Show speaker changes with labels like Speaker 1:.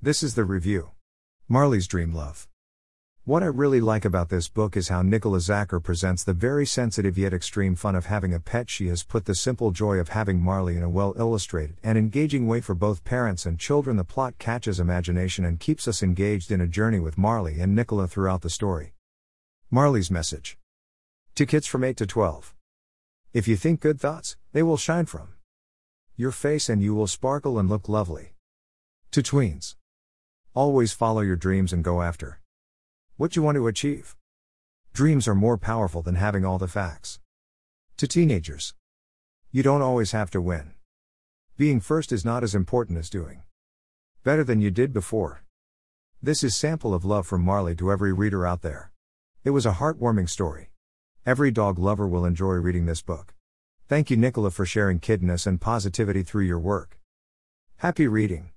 Speaker 1: This is the review. Marley's Dream Love. What I really like about this book is how Nicola Zacher presents the very sensitive yet extreme fun of having a pet. She has put the simple joy of having Marley in a well illustrated and engaging way for both parents and children. The plot catches imagination and keeps us engaged in a journey with Marley and Nicola throughout the story. Marley's message to kids from 8 to 12. If you think good thoughts, they will shine from your face and you will sparkle and look lovely. To tweens. Always follow your dreams and go after what you want to achieve. Dreams are more powerful than having all the facts. To teenagers. You don't always have to win. Being first is not as important as doing better than you did before. This is sample of love from Marley to every reader out there. It was a heartwarming story. Every dog lover will enjoy reading this book. Thank you, Nicola, for sharing kiddiness and positivity through your work. Happy reading.